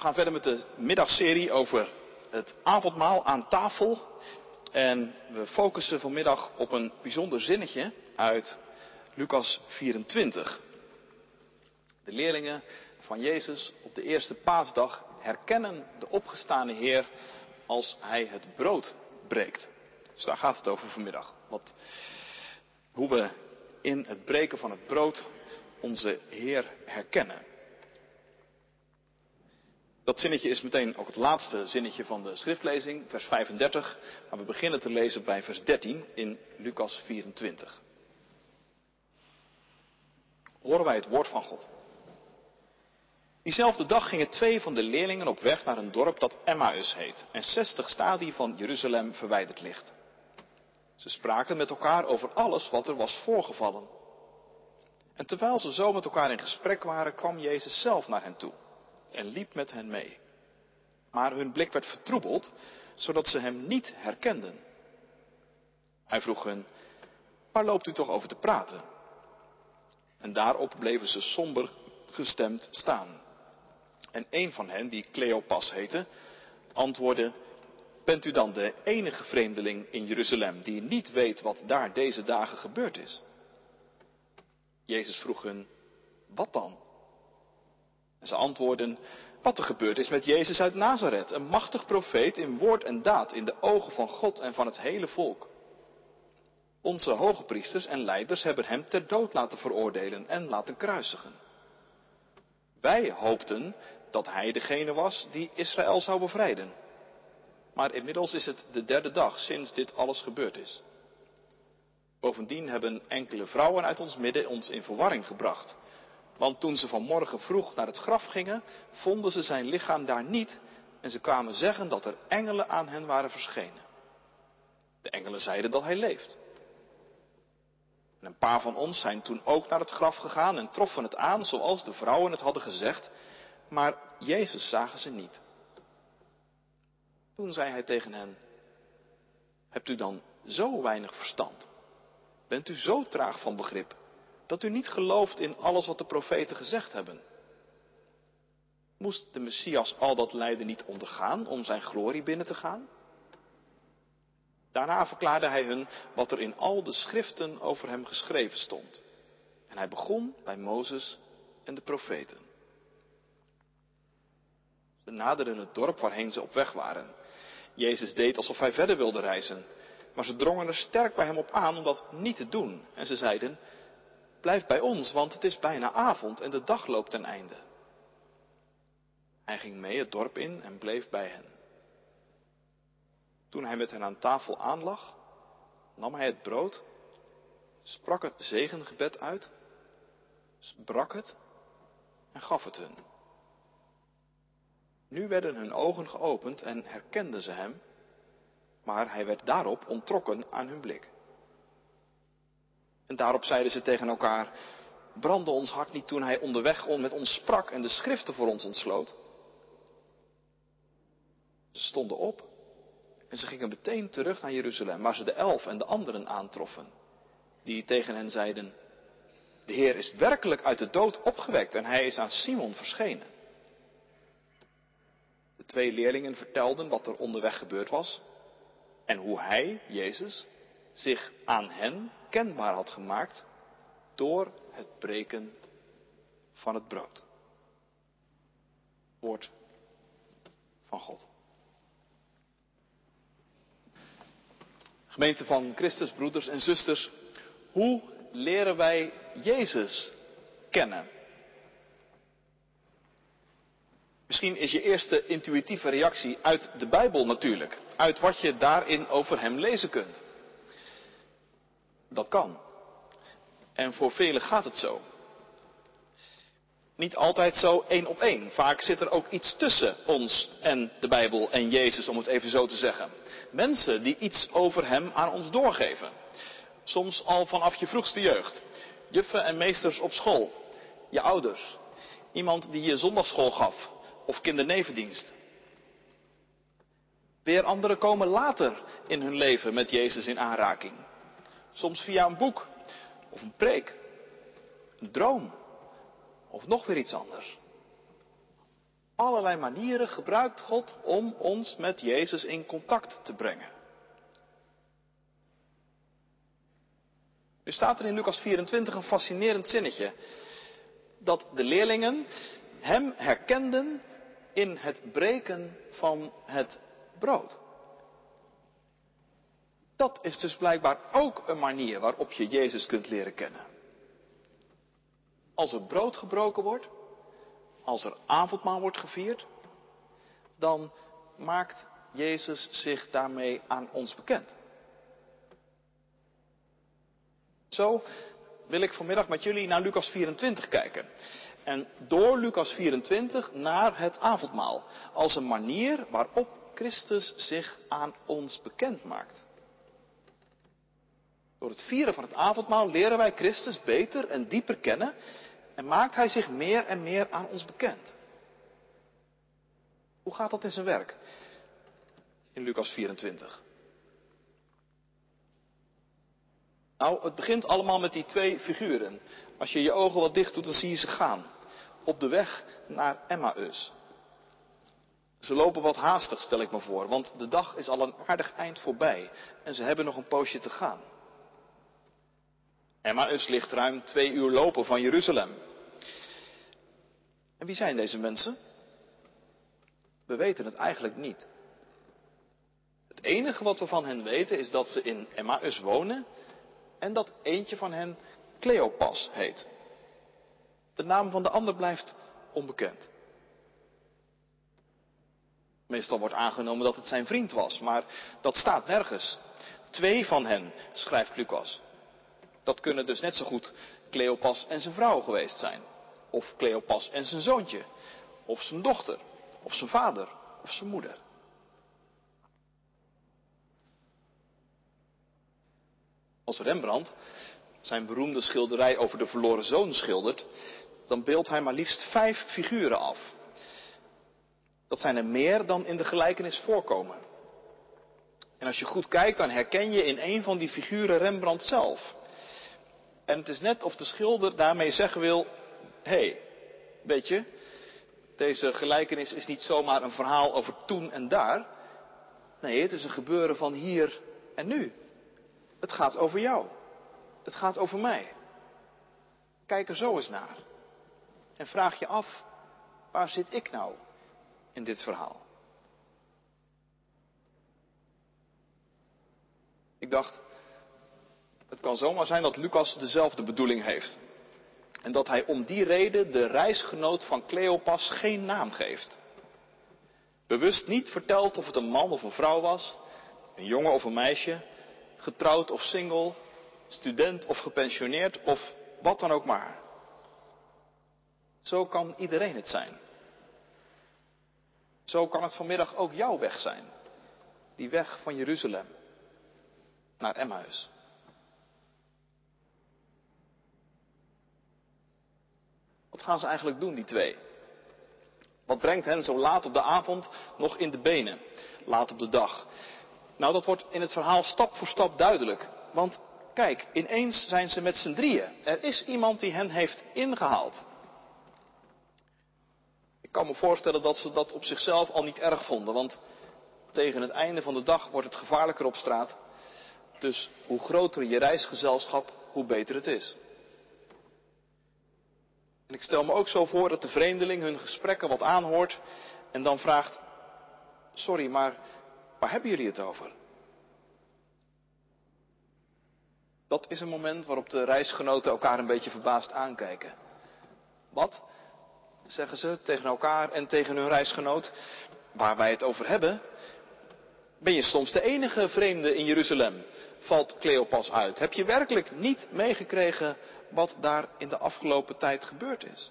We gaan verder met de middagserie over het avondmaal aan tafel. En we focussen vanmiddag op een bijzonder zinnetje uit Lucas 24. De leerlingen van Jezus op de eerste paasdag herkennen de opgestane Heer als Hij het brood breekt. Dus daar gaat het over vanmiddag. Wat, hoe we in het breken van het brood onze Heer herkennen. Dat zinnetje is meteen ook het laatste zinnetje van de schriftlezing, vers 35. Maar we beginnen te lezen bij vers 13 in Lucas 24. Horen wij het woord van God. Diezelfde dag gingen twee van de leerlingen op weg naar een dorp dat Emmaus heet en 60 stadie van Jeruzalem verwijderd ligt. Ze spraken met elkaar over alles wat er was voorgevallen. En terwijl ze zo met elkaar in gesprek waren, kwam Jezus zelf naar hen toe en liep met hen mee. Maar hun blik werd vertroebeld, zodat ze hem niet herkenden. Hij vroeg hun, waar loopt u toch over te praten? En daarop bleven ze somber gestemd staan. En een van hen, die Cleopas heette, antwoordde, bent u dan de enige vreemdeling in Jeruzalem die niet weet wat daar deze dagen gebeurd is? Jezus vroeg hun, wat dan? En ze antwoorden, wat er gebeurd is met Jezus uit Nazareth, een machtig profeet in woord en daad in de ogen van God en van het hele volk. Onze hoge priesters en leiders hebben hem ter dood laten veroordelen en laten kruisigen. Wij hoopten dat hij degene was die Israël zou bevrijden. Maar inmiddels is het de derde dag sinds dit alles gebeurd is. Bovendien hebben enkele vrouwen uit ons midden ons in verwarring gebracht. Want toen ze vanmorgen vroeg naar het graf gingen, vonden ze zijn lichaam daar niet en ze kwamen zeggen dat er engelen aan hen waren verschenen. De engelen zeiden dat hij leeft. En een paar van ons zijn toen ook naar het graf gegaan en troffen het aan zoals de vrouwen het hadden gezegd, maar Jezus zagen ze niet. Toen zei hij tegen hen, hebt u dan zo weinig verstand? Bent u zo traag van begrip dat u niet gelooft in alles wat de profeten gezegd hebben? Moest de Messias al dat lijden niet ondergaan om zijn glorie binnen te gaan? Daarna verklaarde hij hun wat er in al de schriften over hem geschreven stond. En hij begon bij Mozes en de profeten. Ze naderden het dorp waarheen ze op weg waren. Jezus deed alsof hij verder wilde reizen. Maar ze drongen er sterk bij hem op aan om dat niet te doen. En ze zeiden, blijf bij ons, want het is bijna avond en de dag loopt ten einde. Hij ging mee het dorp in en bleef bij hen. Toen hij met hen aan tafel aanlag, nam hij het brood, sprak het zegengebed uit, brak het en gaf het hun. Nu werden hun ogen geopend en herkenden ze hem, maar hij werd daarop ontrokken aan hun blik. En daarop zeiden ze tegen elkaar, brandde ons hart niet toen hij onderweg met ons sprak en de schriften voor ons ontsloot? Ze stonden op en ze gingen meteen terug naar Jeruzalem, waar ze de elf en de anderen aantroffen, die tegen hen zeiden, de Heer is werkelijk uit de dood opgewekt en hij is aan Simon verschenen. De twee leerlingen vertelden wat er onderweg gebeurd was en hoe hij, Jezus, zich aan hen kenbaar had gemaakt door het breken van het brood. Woord van God. Gemeente van Christus, broeders en zusters, hoe leren wij Jezus kennen? Misschien is je eerste intuïtieve reactie uit de Bijbel natuurlijk, uit wat je daarin over Hem lezen kunt. Dat kan. En voor velen gaat het zo. Niet altijd zo één op één. Vaak zit er ook iets tussen ons en de Bijbel en Jezus, om het even zo te zeggen. Mensen die iets over Hem aan ons doorgeven. Soms al vanaf je vroegste jeugd. Juffen en meesters op school. Je ouders. Iemand die je zondagschool gaf. Of kindernevendienst. Weer anderen komen later in hun leven met Jezus in aanraking. Soms via een boek of een preek, een droom of nog weer iets anders. allerlei manieren gebruikt God om ons met Jezus in contact te brengen. Nu staat er in Lucas 24 een fascinerend zinnetje. Dat de leerlingen hem herkenden in het breken van het brood. Dat is dus blijkbaar ook een manier waarop je Jezus kunt leren kennen. Als er brood gebroken wordt, als er avondmaal wordt gevierd, dan maakt Jezus zich daarmee aan ons bekend. Zo wil ik vanmiddag met jullie naar Lucas 24 kijken. En door Lucas 24 naar het avondmaal. Als een manier waarop Christus zich aan ons bekend maakt. Door het vieren van het avondmaal leren wij Christus beter en dieper kennen en maakt Hij zich meer en meer aan ons bekend. Hoe gaat dat in zijn werk? In Lucas 24. Nou, het begint allemaal met die twee figuren. Als je je ogen wat dicht doet, dan zie je ze gaan. Op de weg naar Emmaus. Ze lopen wat haastig, stel ik me voor, want de dag is al een aardig eind voorbij en ze hebben nog een poosje te gaan. Emmaus ligt ruim twee uur lopen van Jeruzalem. En wie zijn deze mensen? We weten het eigenlijk niet. Het enige wat we van hen weten is dat ze in Emmaus wonen en dat eentje van hen Cleopas heet. De naam van de ander blijft onbekend. Meestal wordt aangenomen dat het zijn vriend was, maar dat staat nergens. Twee van hen, schrijft Lucas. Dat kunnen dus net zo goed Cleopas en zijn vrouw geweest zijn. Of Cleopas en zijn zoontje. Of zijn dochter. Of zijn vader. Of zijn moeder. Als Rembrandt zijn beroemde schilderij over de verloren zoon schildert, dan beeldt hij maar liefst vijf figuren af. Dat zijn er meer dan in de gelijkenis voorkomen. En als je goed kijkt, dan herken je in een van die figuren Rembrandt zelf. En het is net of de schilder daarmee zeggen wil, hé, hey, weet je, deze gelijkenis is niet zomaar een verhaal over toen en daar. Nee, het is een gebeuren van hier en nu. Het gaat over jou. Het gaat over mij. Kijk er zo eens naar. En vraag je af, waar zit ik nou in dit verhaal? Ik dacht, het kan zomaar zijn dat Lucas dezelfde bedoeling heeft. En dat hij om die reden de reisgenoot van Cleopas geen naam geeft. Bewust niet vertelt of het een man of een vrouw was, een jongen of een meisje, getrouwd of single, student of gepensioneerd of wat dan ook maar. Zo kan iedereen het zijn. Zo kan het vanmiddag ook jouw weg zijn. Die weg van Jeruzalem naar Emmaus. Wat gaan ze eigenlijk doen, die twee? Wat brengt hen zo laat op de avond nog in de benen? Laat op de dag. Nou, dat wordt in het verhaal stap voor stap duidelijk. Want kijk, ineens zijn ze met z'n drieën. Er is iemand die hen heeft ingehaald. Ik kan me voorstellen dat ze dat op zichzelf al niet erg vonden, want tegen het einde van de dag wordt het gevaarlijker op straat. Dus hoe groter je reisgezelschap, hoe beter het is. En ik stel me ook zo voor dat de vreemdeling hun gesprekken wat aanhoort en dan vraagt, sorry, maar waar hebben jullie het over? Dat is een moment waarop de reisgenoten elkaar een beetje verbaasd aankijken. Wat? Zeggen ze tegen elkaar en tegen hun reisgenoot. Waar wij het over hebben? Ben je soms de enige vreemde in Jeruzalem? Valt Cleopas uit. Heb je werkelijk niet meegekregen wat daar in de afgelopen tijd gebeurd is?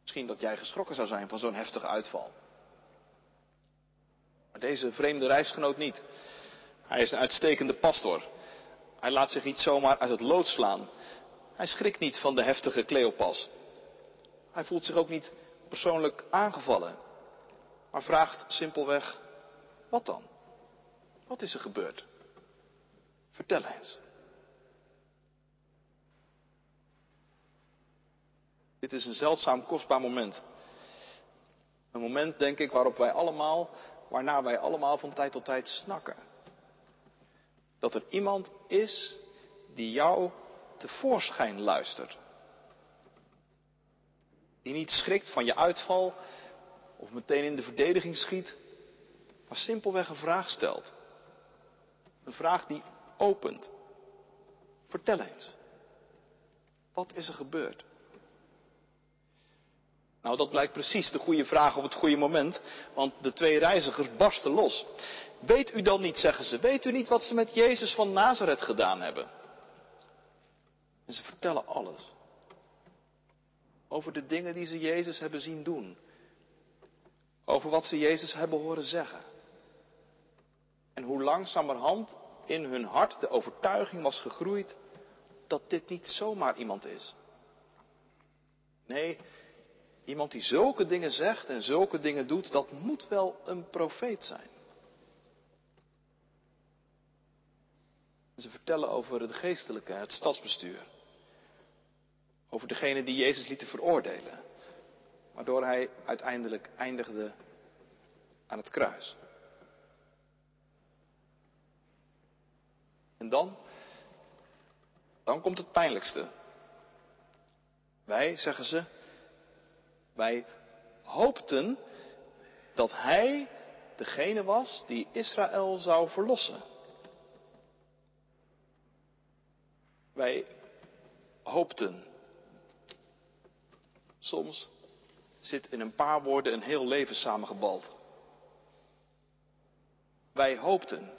Misschien dat jij geschrokken zou zijn van zo'n heftige uitval. Maar deze vreemde reisgenoot niet. Hij is een uitstekende pastor. Hij laat zich niet zomaar uit het lood slaan. Hij schrikt niet van de heftige Cleopas. Hij voelt zich ook niet persoonlijk aangevallen. Maar vraagt simpelweg, wat dan? Wat is er gebeurd? Vertel eens. Dit is een zeldzaam kostbaar moment. Een moment, denk ik, waarop wij allemaal, waarnaar wij allemaal van tijd tot tijd snakken. Dat er iemand is die jou tevoorschijn luistert. Die niet schrikt van je uitval of meteen in de verdediging schiet, maar simpelweg een vraag stelt. Een vraag die opent. Vertel eens. Wat is er gebeurd? Nou, dat blijkt precies de goede vraag op het goede moment, want de twee reizigers barsten los. Weet u dan niet, zeggen ze, weet u niet wat ze met Jezus van Nazareth gedaan hebben? En ze vertellen alles. Over de dingen die ze Jezus hebben zien doen. Over wat ze Jezus hebben horen zeggen. En hoe langzamerhand in hun hart de overtuiging was gegroeid dat dit niet zomaar iemand is. Nee, iemand die zulke dingen zegt en zulke dingen doet, dat moet wel een profeet zijn. Ze vertellen over het geestelijke, het stadsbestuur. Over degene die Jezus lieten veroordelen. Waardoor hij uiteindelijk eindigde aan het kruis. En dan? Dan komt het pijnlijkste. Wij, zeggen ze, wij hoopten dat hij degene was die Israël zou verlossen. Wij hoopten. Soms zit in een paar woorden een heel leven samengebald. Wij hoopten.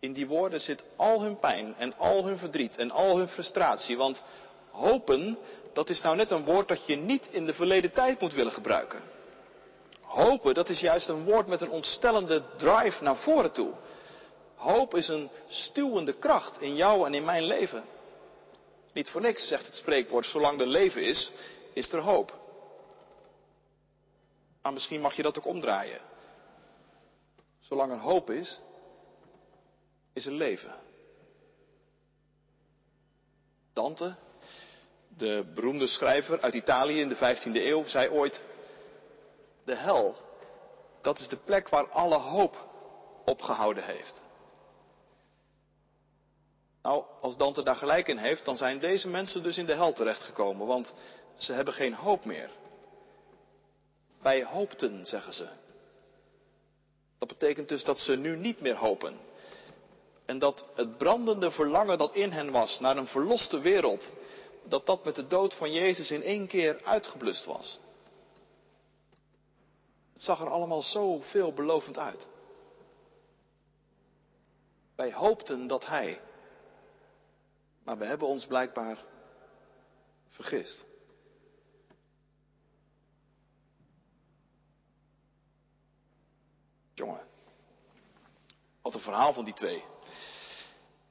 In die woorden zit al hun pijn en al hun verdriet en al hun frustratie. Want hopen, dat is nou net een woord dat je niet in de verleden tijd moet willen gebruiken. Hopen, dat is juist een woord met een ontstellende drive naar voren toe. Hoop is een stuwende kracht in jou en in mijn leven. Niet voor niks zegt het spreekwoord, zolang er leven is, is er hoop. Maar misschien mag je dat ook omdraaien. Zolang er hoop is, is er leven. Dante, de beroemde schrijver uit Italië in de 15e eeuw, zei ooit: De hel, dat is de plek waar alle hoop opgehouden heeft. Nou, als Dante daar gelijk in heeft, dan zijn deze mensen dus in de hel terechtgekomen, want ze hebben geen hoop meer. Wij hoopten, zeggen ze. Dat betekent dus dat ze nu niet meer hopen. En dat het brandende verlangen dat in hen was naar een verloste wereld, dat dat met de dood van Jezus in één keer uitgeblust was. Het zag er allemaal zo veelbelovend uit. Wij hoopten dat Hij, maar we hebben ons blijkbaar vergist. Jongen, wat een verhaal van die twee.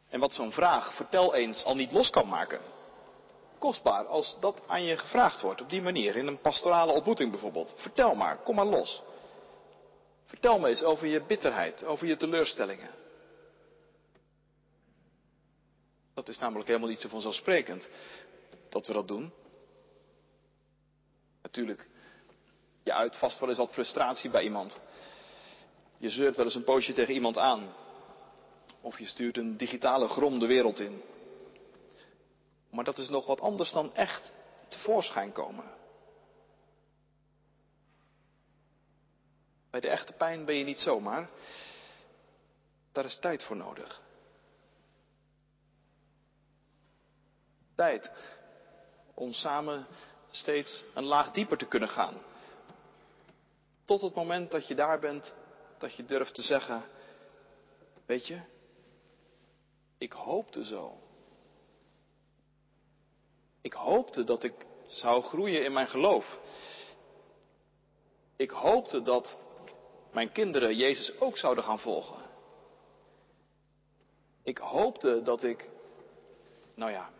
En wat zo'n vraag, vertel eens, al niet los kan maken. Kostbaar als dat aan je gevraagd wordt, op die manier, in een pastorale ontmoeting bijvoorbeeld. Vertel maar, kom maar los. Vertel me eens over je bitterheid, over je teleurstellingen. Dat is namelijk helemaal niet zo vanzelfsprekend dat we dat doen. Natuurlijk, je uit vast wel eens wat frustratie bij iemand. Je zeurt wel eens een poosje tegen iemand aan. Of je stuurt een digitale grom de wereld in. Maar dat is nog wat anders dan echt tevoorschijn komen. Bij de echte pijn ben je niet zomaar. Daar is tijd voor nodig. Tijd om samen steeds een laag dieper te kunnen gaan. Tot het moment dat je daar bent, dat je durft te zeggen, weet je, ik hoopte zo. Ik hoopte dat ik zou groeien in mijn geloof. Ik hoopte dat mijn kinderen Jezus ook zouden gaan volgen. Ik hoopte dat ik, nou ja,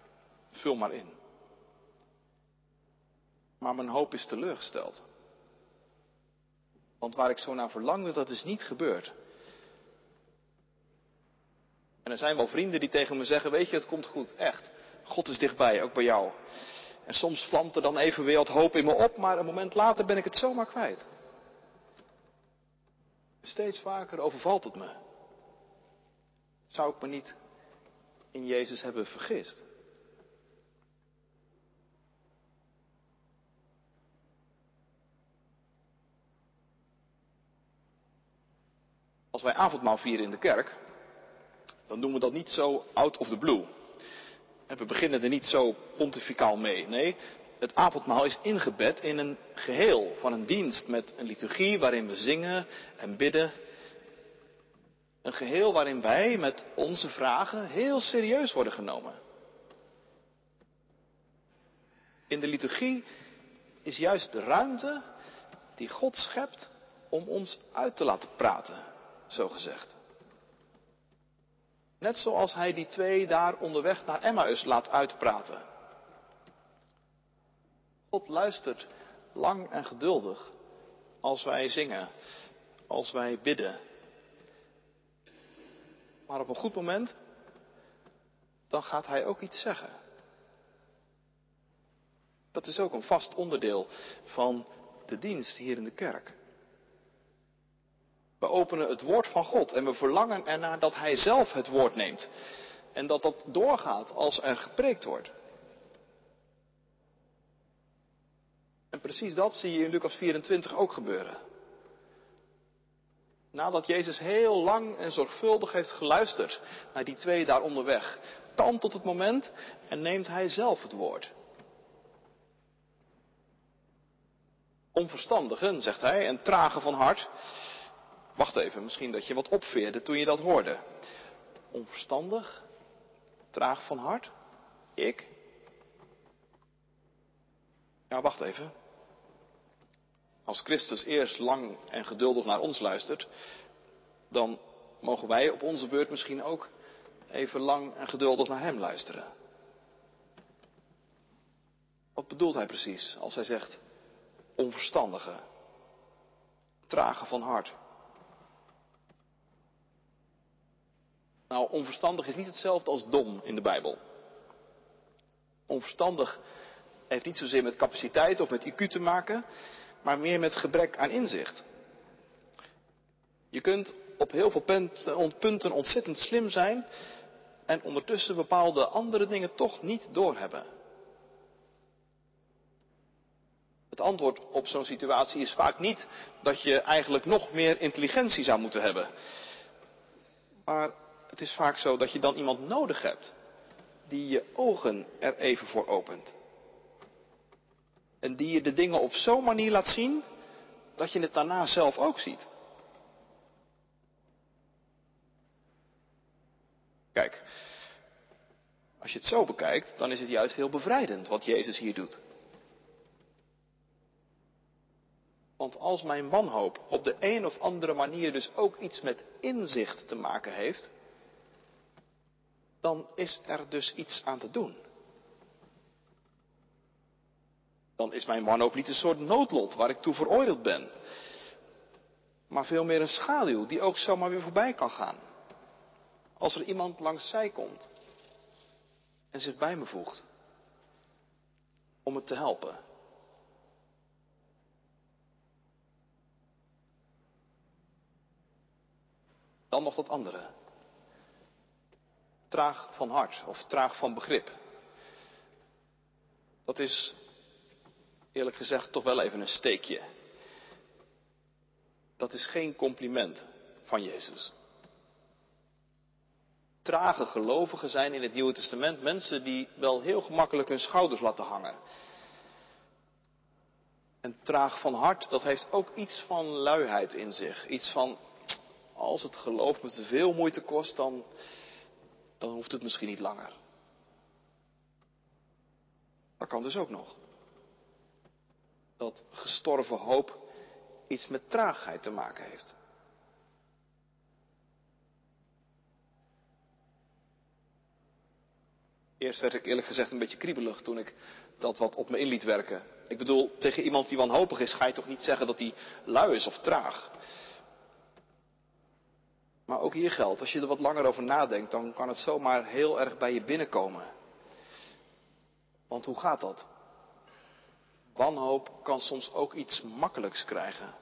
vul maar in. Maar mijn hoop is teleurgesteld. Want waar ik zo naar verlangde, dat is niet gebeurd. En er zijn wel vrienden die tegen me zeggen, weet je, het komt goed, echt. God is dichtbij, ook bij jou. En soms vlamt er dan even weer wat hoop in me op, maar een moment later ben ik het zomaar kwijt. Steeds vaker overvalt het me. Zou ik me niet in Jezus hebben vergist? Als wij avondmaal vieren in de kerk, dan doen we dat niet zo out of the blue. En we beginnen er niet zo pontificaal mee. Nee, het avondmaal is ingebed in een geheel van een dienst met een liturgie waarin we zingen en bidden. Een geheel waarin wij met onze vragen heel serieus worden genomen. In de liturgie is juist de ruimte die God schept om ons uit te laten praten, zo gezegd. Net zoals hij die twee daar onderweg naar Emmaus laat uitpraten. God luistert lang en geduldig als wij zingen, als wij bidden. Maar op een goed moment, dan gaat hij ook iets zeggen. Dat is ook een vast onderdeel van de dienst hier in de kerk. We openen het woord van God en we verlangen ernaar dat Hij zelf het woord neemt. En dat dat doorgaat als er gepreekt wordt. En precies dat zie je in Lucas 24 ook gebeuren. Nadat Jezus heel lang en zorgvuldig heeft geluisterd naar die twee daar onderweg, kan tot het moment en neemt Hij zelf het woord. Onverstandigen, zegt hij, en trage van hart. Wacht even, misschien dat je wat opveerde toen je dat hoorde. Onverstandig, traag van hart, ik. Ja, wacht even. Als Christus eerst lang en geduldig naar ons luistert, dan mogen wij op onze beurt misschien ook even lang en geduldig naar Hem luisteren. Wat bedoelt Hij precies als Hij zegt onverstandige, trage van hart? Nou, onverstandig is niet hetzelfde als dom in de Bijbel. Onverstandig heeft niet zozeer met capaciteit of met IQ te maken, maar meer met gebrek aan inzicht. Je kunt op heel veel punten ontzettend slim zijn en ondertussen bepaalde andere dingen toch niet doorhebben. Het antwoord op zo'n situatie is vaak niet dat je eigenlijk nog meer intelligentie zou moeten hebben. Maar het is vaak zo dat je dan iemand nodig hebt die je ogen er even voor opent. En die je de dingen op zo'n manier laat zien dat je het daarna zelf ook ziet. Kijk, als je het zo bekijkt, dan is het juist heel bevrijdend wat Jezus hier doet. Want als mijn wanhoop op de een of andere manier dus ook iets met inzicht te maken heeft, dan is er dus iets aan te doen. Dan is mijn wanhoop niet een soort noodlot waar ik toe veroordeeld ben, maar veel meer een schaduw die ook zomaar weer voorbij kan gaan. Als er iemand langs zij komt en zich bij me voegt om het te helpen. Dan nog dat andere traag van hart of traag van begrip. Dat is eerlijk gezegd toch wel even een steekje. Dat is geen compliment van Jezus. Trage gelovigen zijn in het Nieuwe Testament mensen die wel heel gemakkelijk hun schouders laten hangen. En traag van hart, dat heeft ook iets van luiheid in zich. Iets van, als het geloof me te veel moeite kost, dan, dan hoeft het misschien niet langer. Dat kan dus ook nog. Dat gestorven hoop iets met traagheid te maken heeft. Eerst werd ik eerlijk gezegd een beetje kriebelig toen ik dat wat op me in liet werken. Ik bedoel, tegen iemand die wanhopig is, ga je toch niet zeggen dat hij lui is of traag. Maar ook hier geldt, als je er wat langer over nadenkt, dan kan het zomaar heel erg bij je binnenkomen. Want hoe gaat dat? Wanhoop kan soms ook iets makkelijks krijgen.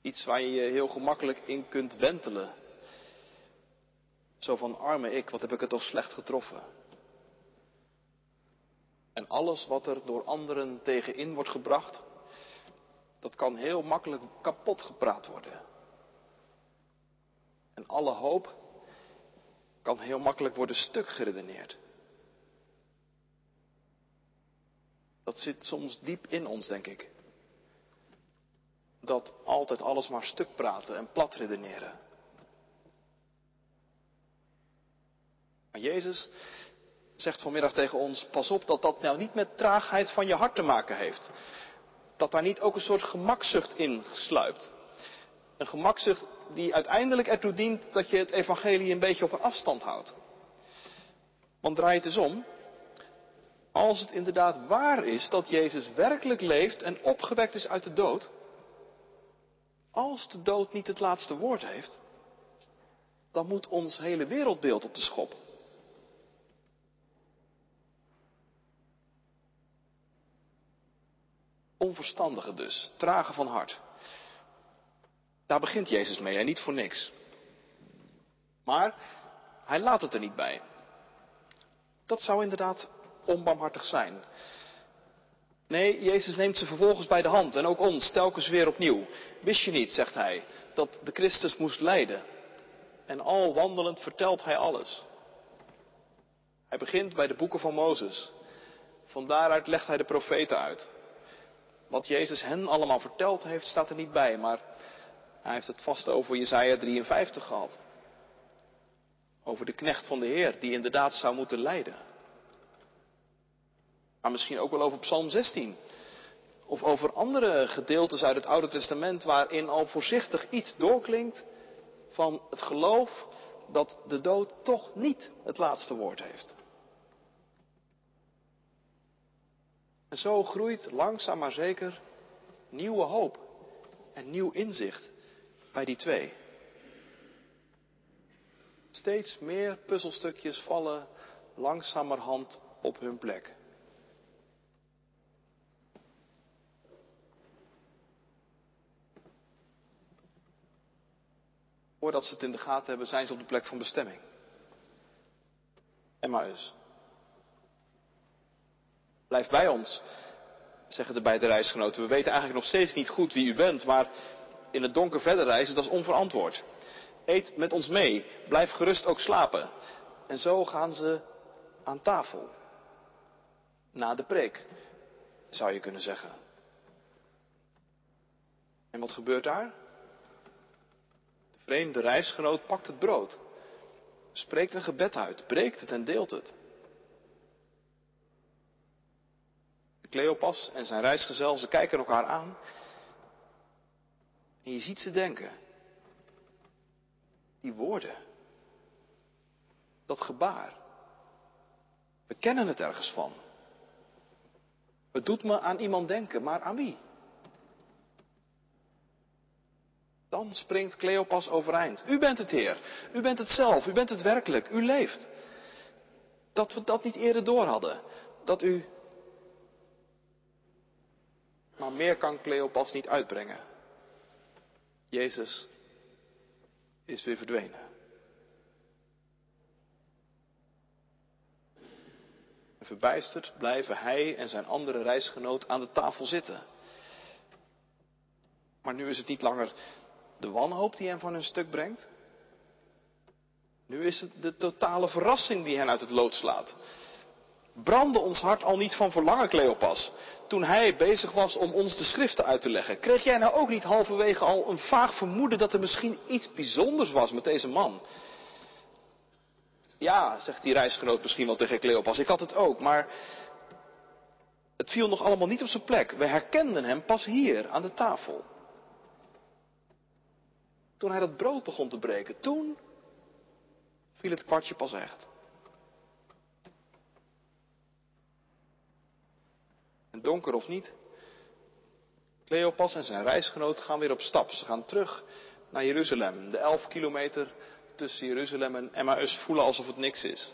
Iets waar je je heel gemakkelijk in kunt wentelen. Zo van arme ik, wat heb ik het toch slecht getroffen. En alles wat er door anderen tegenin wordt gebracht, dat kan heel makkelijk kapot gepraat worden. En alle hoop kan heel makkelijk worden stuk geredeneerd. Dat zit soms diep in ons, denk ik. Dat altijd alles maar stuk praten en plat redeneren. Maar Jezus zegt vanmiddag tegen ons, pas op dat dat nou niet met traagheid van je hart te maken heeft. Dat daar niet ook een soort gemakzucht in sluipt. Een gemakzucht die uiteindelijk ertoe dient dat je het evangelie een beetje op een afstand houdt. Want draai het eens om. Als het inderdaad waar is dat Jezus werkelijk leeft en opgewekt is uit de dood. Als de dood niet het laatste woord heeft. Dan moet ons hele wereldbeeld op de schop. Onverstandige dus, trage van hart. Daar begint Jezus mee en niet voor niks. Maar hij laat het er niet bij. Dat zou inderdaad onbarmhartig zijn. Nee, Jezus neemt ze vervolgens bij de hand en ook ons telkens weer opnieuw. Wist je niet, zegt hij, dat de Christus moest lijden? En al wandelend vertelt hij alles. Hij begint bij de boeken van Mozes. Van daaruit legt hij de profeten uit. Wat Jezus hen allemaal verteld heeft, staat er niet bij, maar hij heeft het vast over Jesaja 53 gehad. Over de knecht van de Heer, die inderdaad zou moeten lijden. Maar misschien ook wel over Psalm 16. Of over andere gedeeltes uit het Oude Testament waarin al voorzichtig iets doorklinkt van het geloof dat de dood toch niet het laatste woord heeft. En zo groeit langzaam maar zeker nieuwe hoop en nieuw inzicht bij die twee. Steeds meer puzzelstukjes vallen langzamerhand op hun plek. Voordat ze het in de gaten hebben, zijn ze op de plek van bestemming. Emmaus. Blijf bij ons, zeggen de beide reisgenoten. We weten eigenlijk nog steeds niet goed wie u bent, maar in het donker verder reizen, dat is onverantwoord. Eet met ons mee, blijf gerust ook slapen. En zo gaan ze aan tafel. Na de preek, zou je kunnen zeggen. En wat gebeurt daar? De vreemde reisgenoot pakt het brood, spreekt een gebed uit, breekt het en deelt het. Cleopas en zijn reisgezel, ze kijken elkaar aan. En je ziet ze denken. Die woorden. Dat gebaar. We kennen het ergens van. Het doet me aan iemand denken, maar aan wie? Dan springt Cleopas overeind. U bent het Heer. U bent het zelf. U bent het werkelijk. U leeft. Dat we dat niet eerder door hadden. Dat u maar meer kan Cleopas niet uitbrengen. Jezus is weer verdwenen. En verbijsterd blijven hij en zijn andere reisgenoot aan de tafel zitten. Maar nu is het niet langer de wanhoop die hen van hun stuk brengt. Nu is het de totale verrassing die hen uit het lood slaat. Brandde ons hart al niet van verlangen, Cleopas, toen hij bezig was om ons de schriften uit te leggen? Kreeg jij nou ook niet halverwege al een vaag vermoeden dat er misschien iets bijzonders was met deze man? Ja, zegt die reisgenoot misschien wel tegen Cleopas, ik had het ook, maar het viel nog allemaal niet op zijn plek. We herkenden hem pas hier aan de tafel. Toen hij dat brood begon te breken, toen viel het kwartje pas echt. Donker of niet, Cleopas en zijn reisgenoot gaan weer op stap. Ze gaan terug naar Jeruzalem. De elf kilometer tussen Jeruzalem en Emmaus voelen alsof het niks is.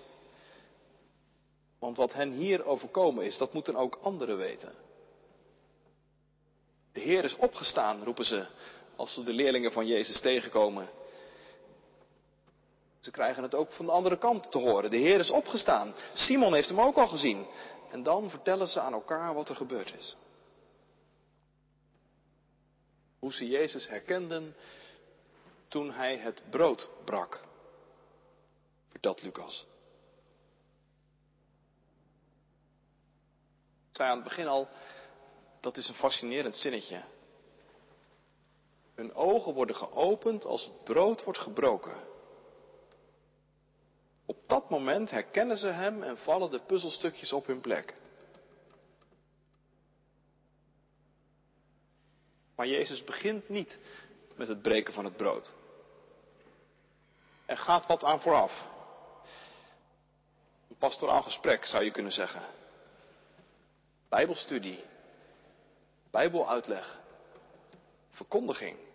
Want wat hen hier overkomen is, dat moeten ook anderen weten. De Heer is opgestaan, roepen ze als ze de leerlingen van Jezus tegenkomen. Ze krijgen het ook van de andere kant te horen. De Heer is opgestaan. Simon heeft hem ook al gezien. En dan vertellen ze aan elkaar wat er gebeurd is. Hoe ze Jezus herkenden toen hij het brood brak. Vertelt Lucas. Ik zei aan het begin al, dat is een fascinerend zinnetje. Hun ogen worden geopend als het brood wordt gebroken. Op dat moment herkennen ze hem en vallen de puzzelstukjes op hun plek. Maar Jezus begint niet met het breken van het brood. Er gaat wat aan vooraf. Een pastoraal gesprek zou je kunnen zeggen. Bijbelstudie. Bijbeluitleg. Verkondiging.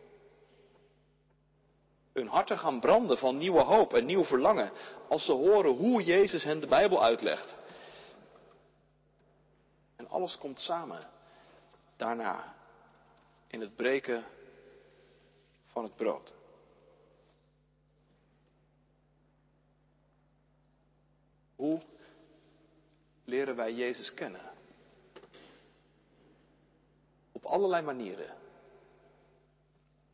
Hun harten gaan branden van nieuwe hoop en nieuw verlangen als ze horen hoe Jezus hen de Bijbel uitlegt. En alles komt samen daarna in het breken van het brood. Hoe leren wij Jezus kennen? Op allerlei manieren.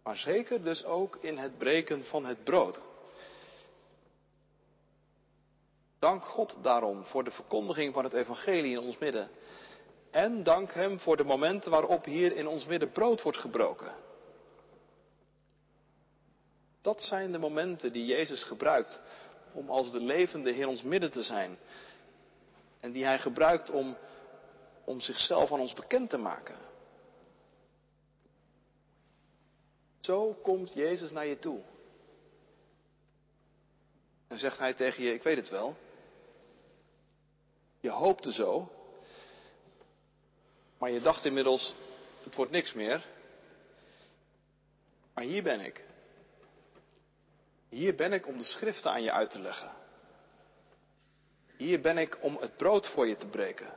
Maar zeker dus ook in het breken van het brood. Dank God daarom voor de verkondiging van het evangelie in ons midden. En dank Hem voor de momenten waarop hier in ons midden brood wordt gebroken. Dat zijn de momenten die Jezus gebruikt om als de levende in ons midden te zijn. En die Hij gebruikt om, om zichzelf aan ons bekend te maken. Zo komt Jezus naar je toe. En zegt Hij tegen je, ik weet het wel. Je hoopte zo. Maar je dacht inmiddels, het wordt niks meer. Maar hier ben ik. Hier ben ik om de schriften aan je uit te leggen. Hier ben ik om het brood voor je te breken.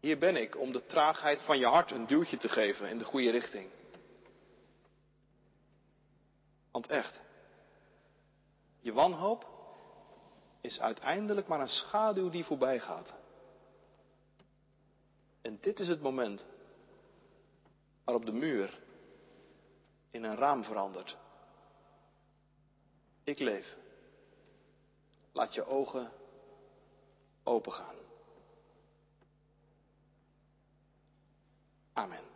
Hier ben ik om de traagheid van je hart een duwtje te geven in de goede richting. Want echt, je wanhoop is uiteindelijk maar een schaduw die voorbij gaat. En dit is het moment waarop de muur in een raam verandert. Ik leef. Laat je ogen opengaan. Amen.